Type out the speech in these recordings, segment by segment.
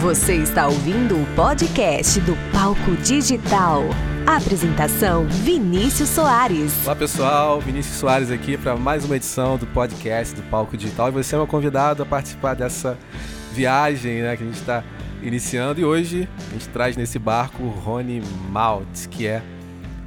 Você está ouvindo o podcast do Palco Digital. Apresentação Vinícius Soares. Olá pessoal, Vinícius Soares aqui para mais uma edição do podcast do Palco Digital. E você é meu convidado a participar dessa viagem né, que a gente está iniciando. E hoje a gente traz nesse barco o Rony Malt, que é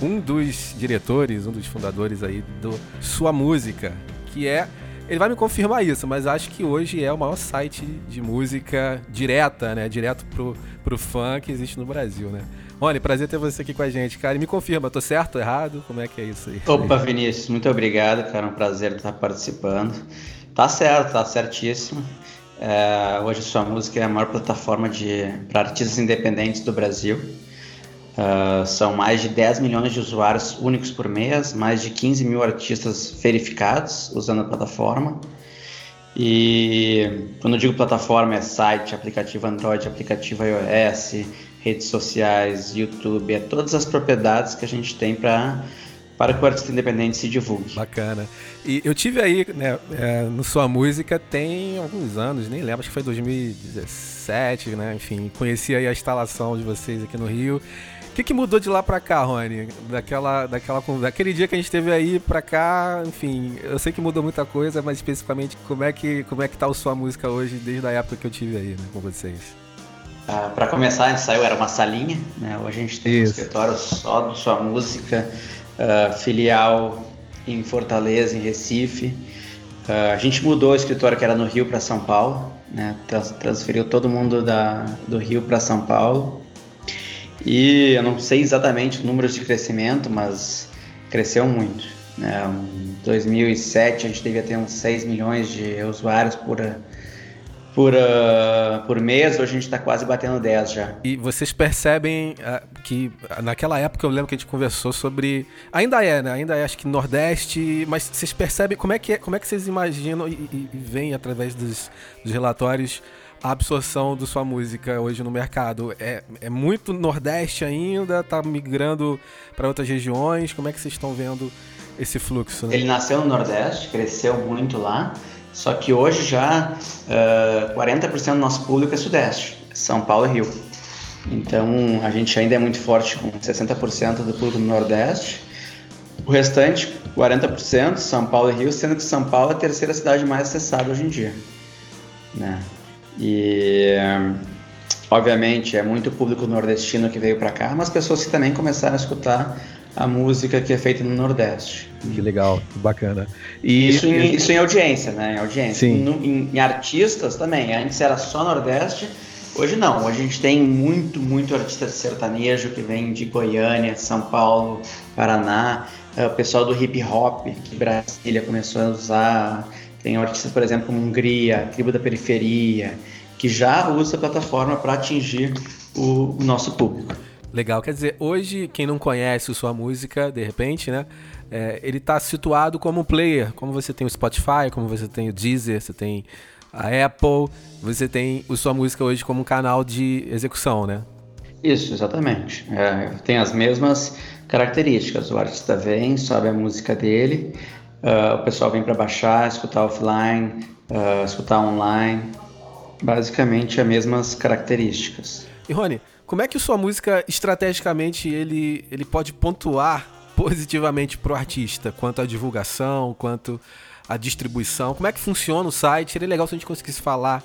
um dos diretores, um dos fundadores aí do Sua Música, que é ele vai me confirmar isso, mas acho que hoje é o maior site de música direta, né? Direto pro, pro fã que existe no Brasil, né? Rony, prazer ter você aqui com a gente, cara. E me confirma, tô certo, errado? Como é que é isso aí? Opa, Vinícius, muito obrigado, cara. É um prazer estar participando. Tá certo, tá certíssimo. É, hoje sua música é a maior plataforma para artistas independentes do Brasil. Uh, são mais de 10 milhões de usuários únicos por mês, mais de 15 mil artistas verificados usando a plataforma. E quando eu digo plataforma, é site, aplicativo Android, aplicativo iOS, redes sociais, YouTube, é todas as propriedades que a gente tem para para que o artista independente se divulgue. Bacana. E eu tive aí, né, é, no Sua Música tem alguns anos, nem lembro, acho que foi 2017, né, enfim, conheci aí a instalação de vocês aqui no Rio o que, que mudou de lá pra cá, Rony? Daquela, daquela, daquele dia que a gente esteve aí pra cá, enfim, eu sei que mudou muita coisa, mas especificamente como é que, como é que tá a sua música hoje desde a época que eu tive aí né, com vocês? Ah, para começar, saiu, era uma salinha, né? Hoje a gente tem Isso. um escritório só de sua música, uh, filial em Fortaleza, em Recife. Uh, a gente mudou o escritório que era no Rio para São Paulo, né? transferiu todo mundo da, do Rio para São Paulo. E eu não sei exatamente números de crescimento, mas cresceu muito. Né? Em 2007 a gente devia ter uns 6 milhões de usuários por, por, uh, por mês, hoje a gente está quase batendo 10 já. E vocês percebem uh, que naquela época eu lembro que a gente conversou sobre. Ainda é, né? Ainda é, acho que Nordeste, mas vocês percebem como é que, é, como é que vocês imaginam e, e, e veem através dos, dos relatórios a absorção da sua música hoje no mercado? É, é muito Nordeste ainda? Tá migrando para outras regiões? Como é que vocês estão vendo esse fluxo? Né? Ele nasceu no Nordeste, cresceu muito lá, só que hoje já uh, 40% do nosso público é Sudeste, São Paulo e Rio. Então a gente ainda é muito forte com 60% do público no Nordeste. O restante, 40%, São Paulo e Rio, sendo que São Paulo é a terceira cidade mais acessada hoje em dia. Né? E obviamente é muito público nordestino que veio para cá, mas pessoas que também começaram a escutar a música que é feita no Nordeste. Que legal, bacana. E isso em, isso em audiência, né? Em audiência. Sim. No, em, em, artistas também. Antes era só Nordeste, hoje não. Hoje a gente tem muito, muito artista sertanejo que vem de Goiânia, São Paulo, Paraná. É, o pessoal do hip hop que Brasília começou a usar tem artistas, por exemplo, como Hungria, Tribo da Periferia, que já usa a plataforma para atingir o, o, nosso público. Legal, quer dizer, hoje quem não conhece sua música, de repente, né, é, ele está situado como um player, como você tem o Spotify, como você tem o Deezer, você tem a Apple, você tem a sua música hoje como um canal de execução, né? Isso, exatamente. É, tem as mesmas características. O artista vem, sobe a música dele, Uh, o pessoal vem para baixar, escutar offline, uh, escutar online. Basicamente as mesmas características. E Rony, como é que sua música estrategicamente ele, ele pode pontuar positivamente para o artista, quanto à divulgação, quanto à distribuição? Como é que funciona o site? Seria legal se a gente conseguisse falar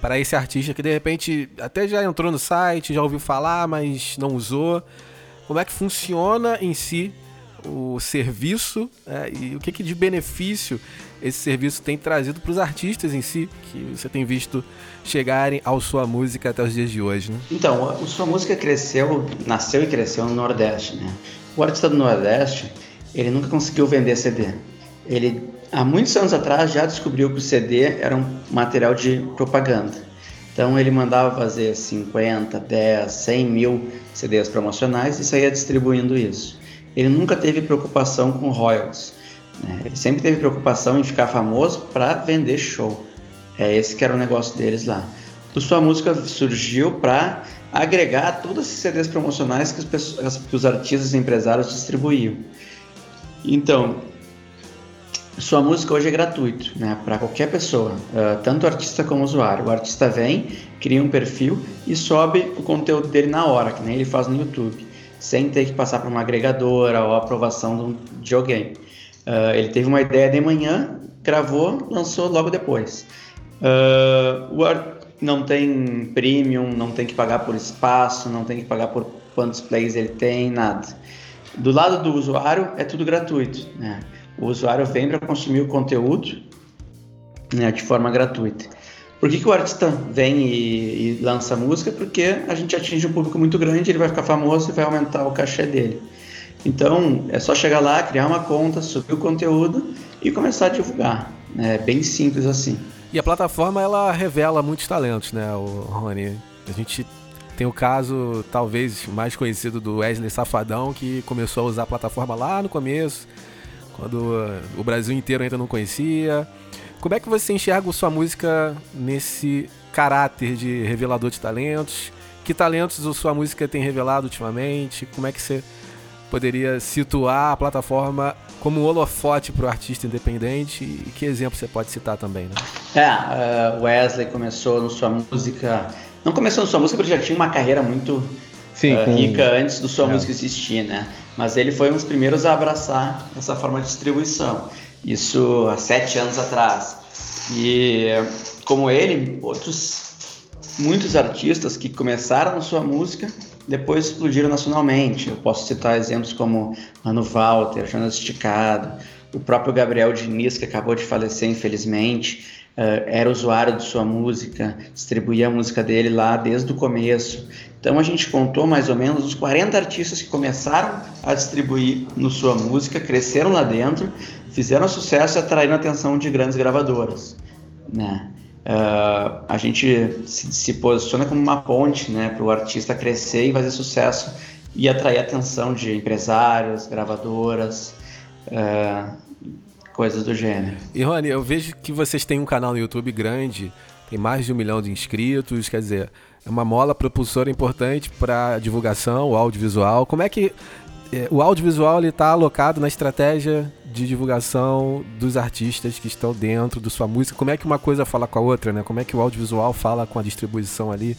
para esse artista que de repente até já entrou no site, já ouviu falar, mas não usou. Como é que funciona em si o serviço é, e o que, que de benefício esse serviço tem trazido para os artistas em si, que você tem visto chegarem ao sua música até os dias de hoje, né? Então, a sua música cresceu, nasceu e cresceu no Nordeste, né? O artista do Nordeste, ele nunca conseguiu vender CD. Ele, há muitos anos atrás, já descobriu que o CD era um material de propaganda. Então ele mandava fazer 50, 10, 100 mil CDs promocionais e saía distribuindo isso ele nunca teve preocupação com royalties. Né? Ele sempre teve preocupação em ficar famoso para vender show. É esse que era o negócio deles lá. Sua Música surgiu para agregar todos esses CDs promocionais que, pessoas, que os artistas e empresários distribuíam. Então, sua música hoje é gratuito, né, para qualquer pessoa, uh, tanto artista como usuário. O artista vem, cria um perfil e sobe o conteúdo dele na hora, que nem ele faz no YouTube, sem ter que passar por uma agregadora ou aprovação de alguém. Uh, ele teve uma ideia de manhã, gravou, lançou logo depois. Uh, o não tem premium, não tem que pagar por espaço, não tem que pagar por quantos plays ele tem, nada. Do lado do usuário é tudo gratuito, né? O usuário vem para consumir o conteúdo né, de forma gratuita. Por que, que o artista vem e, e, lança música? Porque a gente atinge um público muito grande, ele vai ficar famoso e vai aumentar o cachê dele. Então é só chegar lá, criar uma conta, subir o conteúdo e começar a divulgar. É bem simples assim. E a plataforma ela revela muitos talentos, né, Rony? A gente tem o caso talvez mais conhecido do Wesley Safadão, que começou a usar a plataforma lá no começo, quando o Brasil inteiro ainda não conhecia. Como é que você enxerga sua música nesse caráter de revelador de talentos? Que talentos a sua música tem revelado ultimamente? Como é que você poderia situar a plataforma como um holofote para o artista independente? E que exemplo você pode citar também? Né? É, uh, Wesley começou na sua música. Não começou na sua música porque já tinha uma carreira muito Sim, uh, com... rica antes do sua é. música existir, né? Mas ele foi um dos primeiros a abraçar essa forma de distribuição. Isso há sete anos atrás. E como ele, outros muitos artistas que começaram na sua música depois explodiram nacionalmente. Eu posso citar exemplos como Mano Walter, Jonas Esticado, o próprio Gabriel Diniz, que acabou de falecer, infelizmente, uh, era usuário de sua música, distribuía a música dele lá desde o começo. Então a gente contou mais ou menos uns 40 artistas que começaram a distribuir no sua música, cresceram lá dentro, fizeram sucesso e atraíram a atenção de grandes gravadoras. Né? Uh, a gente se, se, posiciona como uma ponte né, para o artista crescer e fazer sucesso e atrair a atenção de empresários, gravadoras, uh, coisas do gênero. E Rony, eu vejo que vocês têm um canal no YouTube grande, tem mais de um milhão de inscritos, quer dizer, é uma mola propulsora importante para divulgação, o audiovisual. Como é que é, o audiovisual está alocado na estratégia de divulgação dos artistas que estão dentro da sua música. Como é que uma coisa fala com a outra, né? Como é que o audiovisual fala com a distribuição ali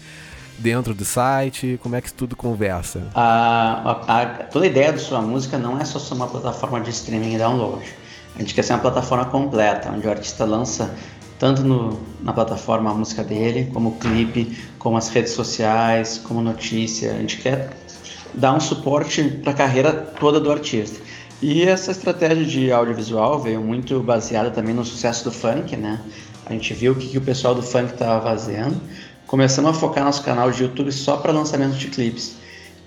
dentro do site? Como é que tudo conversa? A, a, a, toda a ideia da sua música não é só ser uma plataforma de streaming e download. A gente quer ser uma plataforma completa, onde o artista lança tanto no, na plataforma a música dele, como o clipe, como as redes sociais, como notícia. A gente quer dar um suporte para a carreira toda do artista. E essa estratégia de audiovisual veio muito baseada também no sucesso do funk, né? A gente viu o que, que o pessoal do funk estava fazendo. Começamos a focar nosso canal de YouTube só para lançamento de clipes.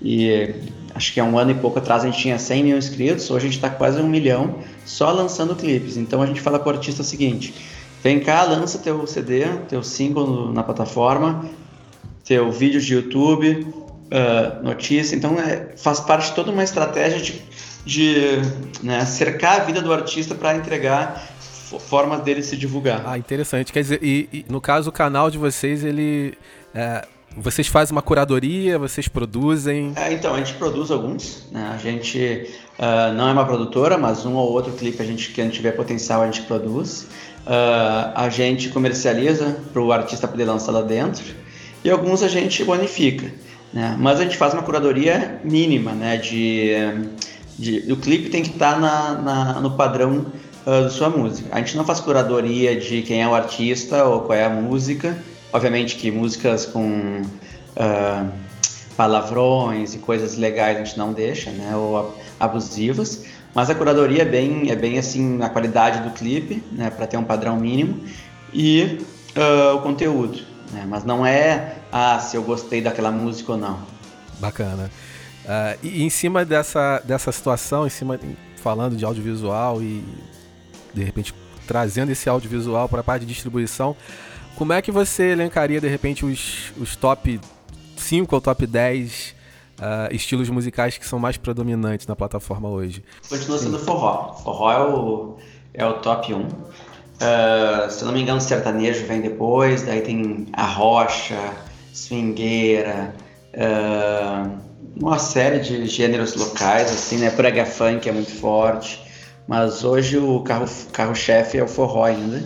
E acho que há um ano e pouco atrás a gente tinha 100 mil inscritos, hoje a gente está quase um milhão só lançando clipes. Então a gente fala para o artista o seguinte: vem cá, lança teu CD, teu single na plataforma, teu vídeo de YouTube, uh, notícia. Então é, faz parte de toda uma estratégia de de né, cercar a vida do artista para entregar formas dele se divulgar. Ah, interessante. Quer dizer, e, e no caso o canal de vocês, ele é, vocês fazem uma curadoria, vocês produzem? É, então, a gente produz alguns. Né? A gente uh, não é uma produtora, mas um ou outro clipe a gente, que a gente tiver potencial a gente produz. Uh, a gente comercializa para o artista poder lançar lá dentro. E alguns a gente bonifica. Né? Mas a gente faz uma curadoria mínima né? de de, o clipe tem que estar tá na, no padrão uh, da sua música. A gente não faz curadoria de quem é o artista ou qual é a música. Obviamente que músicas com uh, palavrões e coisas legais a gente não deixa, né? Ou abusivas. Mas a curadoria é bem, é bem assim a qualidade do clipe, né? Para ter um padrão mínimo e uh, o conteúdo. Né? Mas não é ah se eu gostei daquela música ou não. Bacana. Uh, e em cima dessa, dessa situação, em cima falando de audiovisual e de repente trazendo esse audiovisual para a parte de distribuição, como é que você elencaria de repente os, os top 5 ou top 10 uh, ah, estilos musicais que são mais predominantes na plataforma hoje? Continua sendo forró. Forró é o, é o top 1. Uh, se não me engano, sertanejo vem depois, daí tem a rocha, swingueira. Uh, uma série de gêneros locais, assim, né? Prega funk é muito forte, Mas hoje o carro-chefe carro é o forró ainda,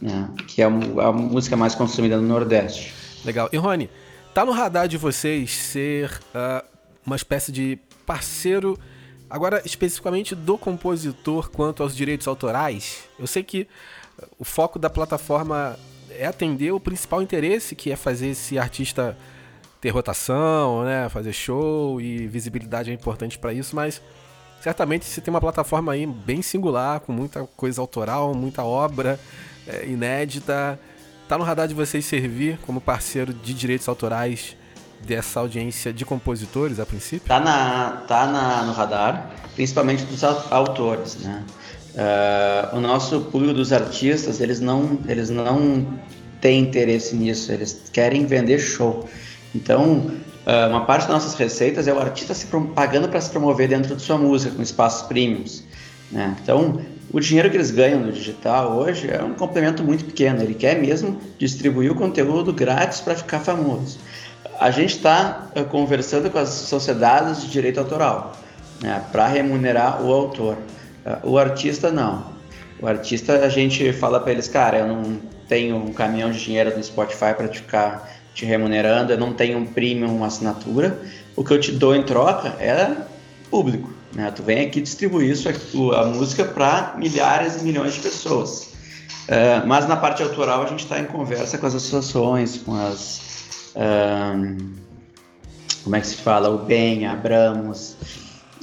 né? que é a, a música mais consumida no Nordeste. Legal. E Rony, tá no radar de vocês ser uh, uma espécie de parceiro, agora especificamente do compositor quanto aos direitos autorais? Eu sei que o foco da plataforma é atender o principal interesse, que é fazer esse artista ter rotação, né, fazer show e visibilidade é importante para isso, mas certamente você tem uma plataforma aí bem singular, com muita coisa autoral, muita obra é, inédita. Tá no radar de vocês servir como parceiro de direitos autorais dessa audiência de compositores a princípio? Tá, na, tá na, no radar, principalmente dos autores, né? Uh, o nosso público dos artistas, eles não, eles não têm interesse nisso, eles querem vender show. Então, uh, uma parte das nossas receitas é o artista se pagando para se promover dentro de sua música, com espaços premiums. Né? Então, o dinheiro que eles ganham no digital hoje é um complemento muito pequeno. Ele quer mesmo distribuir o conteúdo grátis para ficar famoso. A gente está uh, conversando com as sociedades de direito autoral né, para remunerar o autor. Uh, o artista não. O artista a gente fala para eles, cara, eu não tenho um caminhão de dinheiro no Spotify para ficar te remunerando, eu não tenho um premium, uma assinatura. O que eu te dou em troca é público. Né? Tu vem aqui distribuir isso, a música para milhares e milhões de pessoas. Uh, mas na parte autoral a gente está em conversa com as associações, com as. Como é que se fala? O BEM, a Abramos,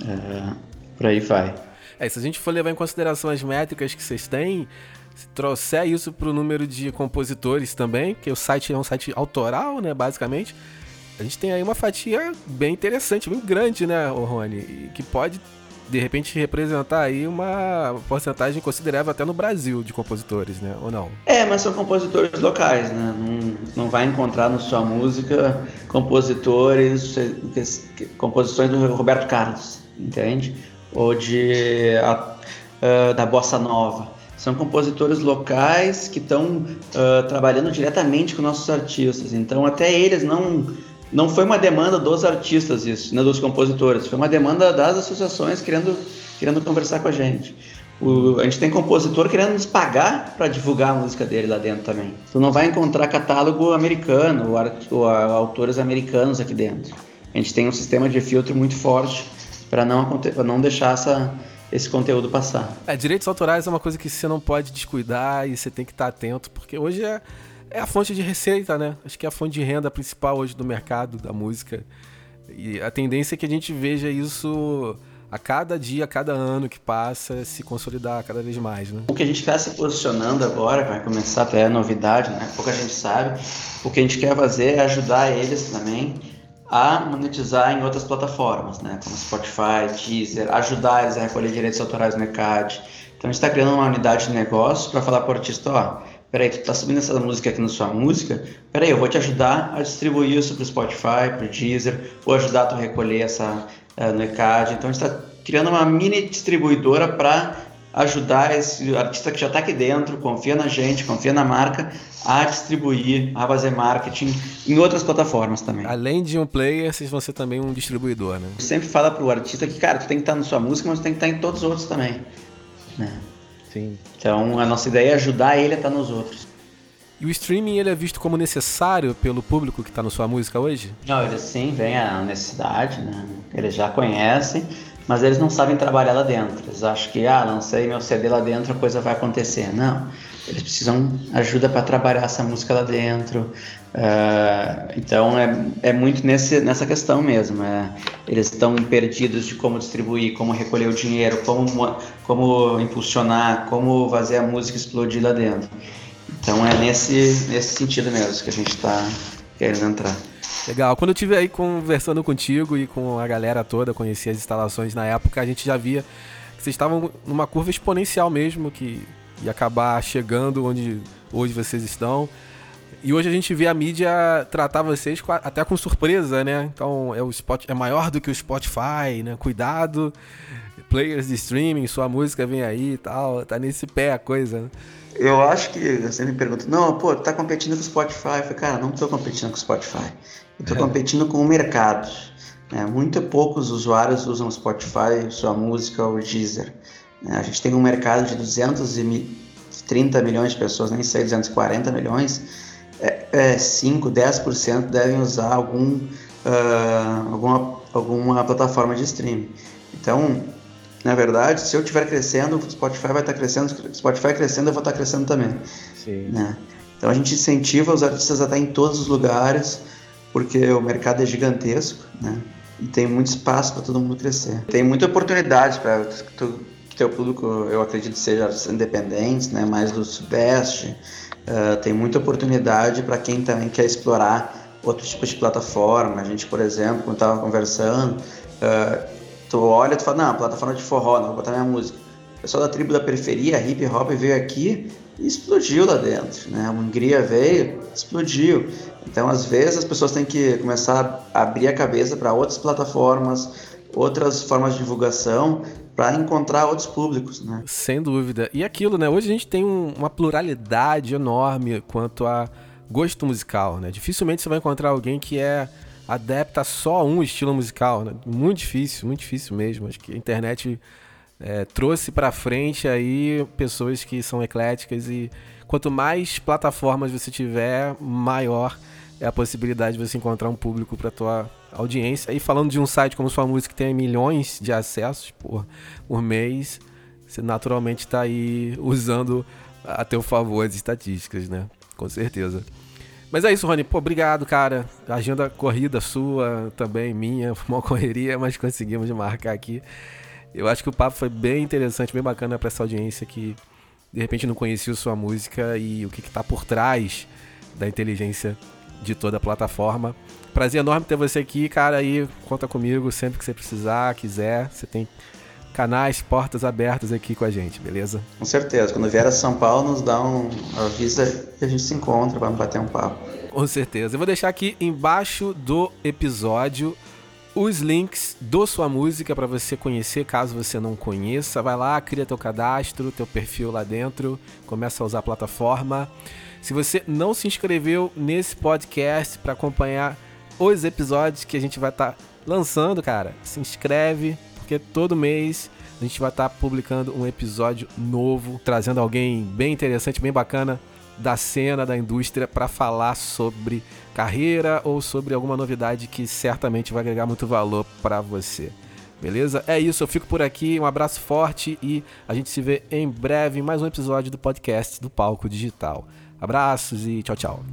uh, por aí vai. É, se a gente for levar em consideração as métricas que vocês têm, se trouxer isso para o número de compositores também, que o site é um site autoral, né, basicamente, a gente tem aí uma fatia bem interessante, bem grande, né, Rony, que pode de repente representar aí uma porcentagem considerável até no Brasil de compositores, né? Ou não? É, mas são compositores locais, né? Não, não vai encontrar na sua música compositores, composições do Roberto Carlos, entende? Ou de a, a, da bossa nova. São compositores locais que estão uh, trabalhando diretamente com nossos artistas. Então, até eles não não foi uma demanda dos artistas isso, né, dos compositores, foi uma demanda das associações querendo, querendo conversar com a gente. O, a gente tem compositor querendo nos pagar para divulgar a música dele lá dentro também. Tu não vai encontrar catálogo americano ou, art, ou a, autores americanos aqui dentro. A gente tem um sistema de filtro muito forte para não, não deixar essa, esse conteúdo passar. É, direitos autorais é uma coisa que você não pode descuidar e você tem que estar atento, porque hoje é é a fonte de receita, né? Acho que é a fonte de renda principal hoje do mercado da música. E a tendência é que a gente veja isso a cada dia, a cada ano que passa, se consolidar cada vez mais, né? O que a gente está se posicionando agora, vai começar até a novidade, né? Pouca gente sabe. O que a gente quer fazer é ajudar eles também a monetizar em outras plataformas, né? Como Spotify, Deezer, ajudar eles a recolher direitos autorais no ECAD. Então a gente está criando uma unidade de negócio para falar para o artista, ó, peraí, tu tá subindo essa música aqui na sua música, peraí, eu vou te ajudar a distribuir isso pro Spotify, pro Deezer, vou ajudar tu a recolher essa uh, no ECAD. Então a gente está criando uma mini distribuidora para ajudar esse artista que já está aqui dentro, confia na gente, confia na marca, a distribuir, a fazer marketing em outras plataformas também. Além de um player, vocês vão ser também um distribuidor, né? Sempre fala pro artista que, cara, tu tem que estar na sua música, mas tu tem que estar em todos os outros também, né? Sim. Então a nossa ideia é ajudar ele a estar nos outros. E o streaming ele é visto como necessário pelo público que está na sua música hoje? Não, eles sim vem a necessidade, né? Eles já conhecem, mas eles não sabem trabalhar lá dentro. Eles acham que, ah, lancei meu CD lá dentro, a coisa vai acontecer. Não. Eles precisam ajuda para trabalhar essa música lá dentro. Uh, então é, é muito nesse, nessa questão mesmo. É, eles estão perdidos de como distribuir, como recolher o dinheiro, como, como impulsionar, como fazer a música explodir lá dentro. Então é nesse, nesse sentido mesmo que a gente está querendo entrar. Legal. Quando eu estive aí conversando contigo e com a galera toda, conheci as instalações na época, a gente já via que vocês estavam numa curva exponencial mesmo, que e acabar chegando onde hoje vocês estão. E hoje a gente vê a mídia tratar vocês até com surpresa, né? Então é, o Spot, é maior do que o Spotify, né? Cuidado, players de streaming, sua música vem aí e tal. Tá nesse pé a coisa, né? Eu acho que você me pergunta, não, pô, tá competindo com o Spotify. Eu falei, cara, não tô competindo com o Spotify. Eu tô é. competindo com o mercado. Né? Muito poucos usuários usam o Spotify, sua música ou o Deezer. Né? A gente tem um mercado de 230 milhões de pessoas, nem sei, 240 milhões, é, é 5, 10% devem usar algum, uh, alguma, alguma plataforma de streaming. Então, na verdade, se eu estiver crescendo, o Spotify vai estar crescendo, Spotify crescendo, eu vou estar crescendo também. Sim. Né? Então a gente incentiva os artistas a estar em todos os lugares, porque o mercado é gigantesco, né? E tem muito espaço para todo mundo crescer. Tem muita oportunidade para teu público, eu acredito, seja independentes, né? Mais do Sudeste. Uh, tem muita oportunidade para quem também quer explorar outros tipos de plataforma. A gente, por exemplo, quando estava conversando, uh, tu olha e tu fala, não, plataforma de forró, não vou botar minha música. O pessoal da tribo da periferia, hip hop, veio aqui e explodiu lá dentro, né? A Hungria veio, explodiu. Então, às vezes, as pessoas têm que começar a abrir a cabeça para outras plataformas, outras formas de divulgação, para encontrar outros públicos, né? Sem dúvida. E aquilo, né? Hoje a gente tem um, uma pluralidade enorme quanto a gosto musical, né? Dificilmente você vai encontrar alguém que é adepta só a um estilo musical, né? Muito difícil, muito difícil mesmo. Acho que a internet é, trouxe para frente aí pessoas que são ecléticas e quanto mais plataformas você tiver, maior é a possibilidade de você encontrar um público para tua audiência. E falando de um site como sua música que tem milhões de acessos por, por mês, você naturalmente está aí usando a teu favor as estatísticas, né? Com certeza. Mas é isso, Rony. Pô, obrigado, cara. Agenda corrida sua, também minha, uma correria, mas conseguimos marcar aqui. Eu acho que o papo foi bem interessante, bem bacana para essa audiência que de repente não conhecia sua música e o que está por trás da inteligência de toda a plataforma. Prazer enorme ter você aqui, cara. Aí conta comigo sempre que você precisar, quiser. Você tem canais, portas abertas aqui com a gente, beleza? Com certeza. Quando vier a São Paulo, nos dá um avisa e a gente se encontra, vamos bater um papo. Com certeza. Eu vou deixar aqui embaixo do episódio os links do sua música para você conhecer, caso você não conheça. Vai lá, cria teu cadastro, teu perfil lá dentro, começa a usar a plataforma. Se você não se inscreveu nesse podcast para acompanhar os episódios que a gente vai estar tá lançando, cara, se inscreve, porque todo mês a gente vai estar tá publicando um episódio novo, trazendo alguém bem interessante, bem bacana da cena, da indústria, para falar sobre carreira ou sobre alguma novidade que certamente vai agregar muito valor para você. Beleza? É isso, eu fico por aqui. Um abraço forte e a gente se vê em breve em mais um episódio do podcast do Palco Digital. Abraços e tchau, tchau.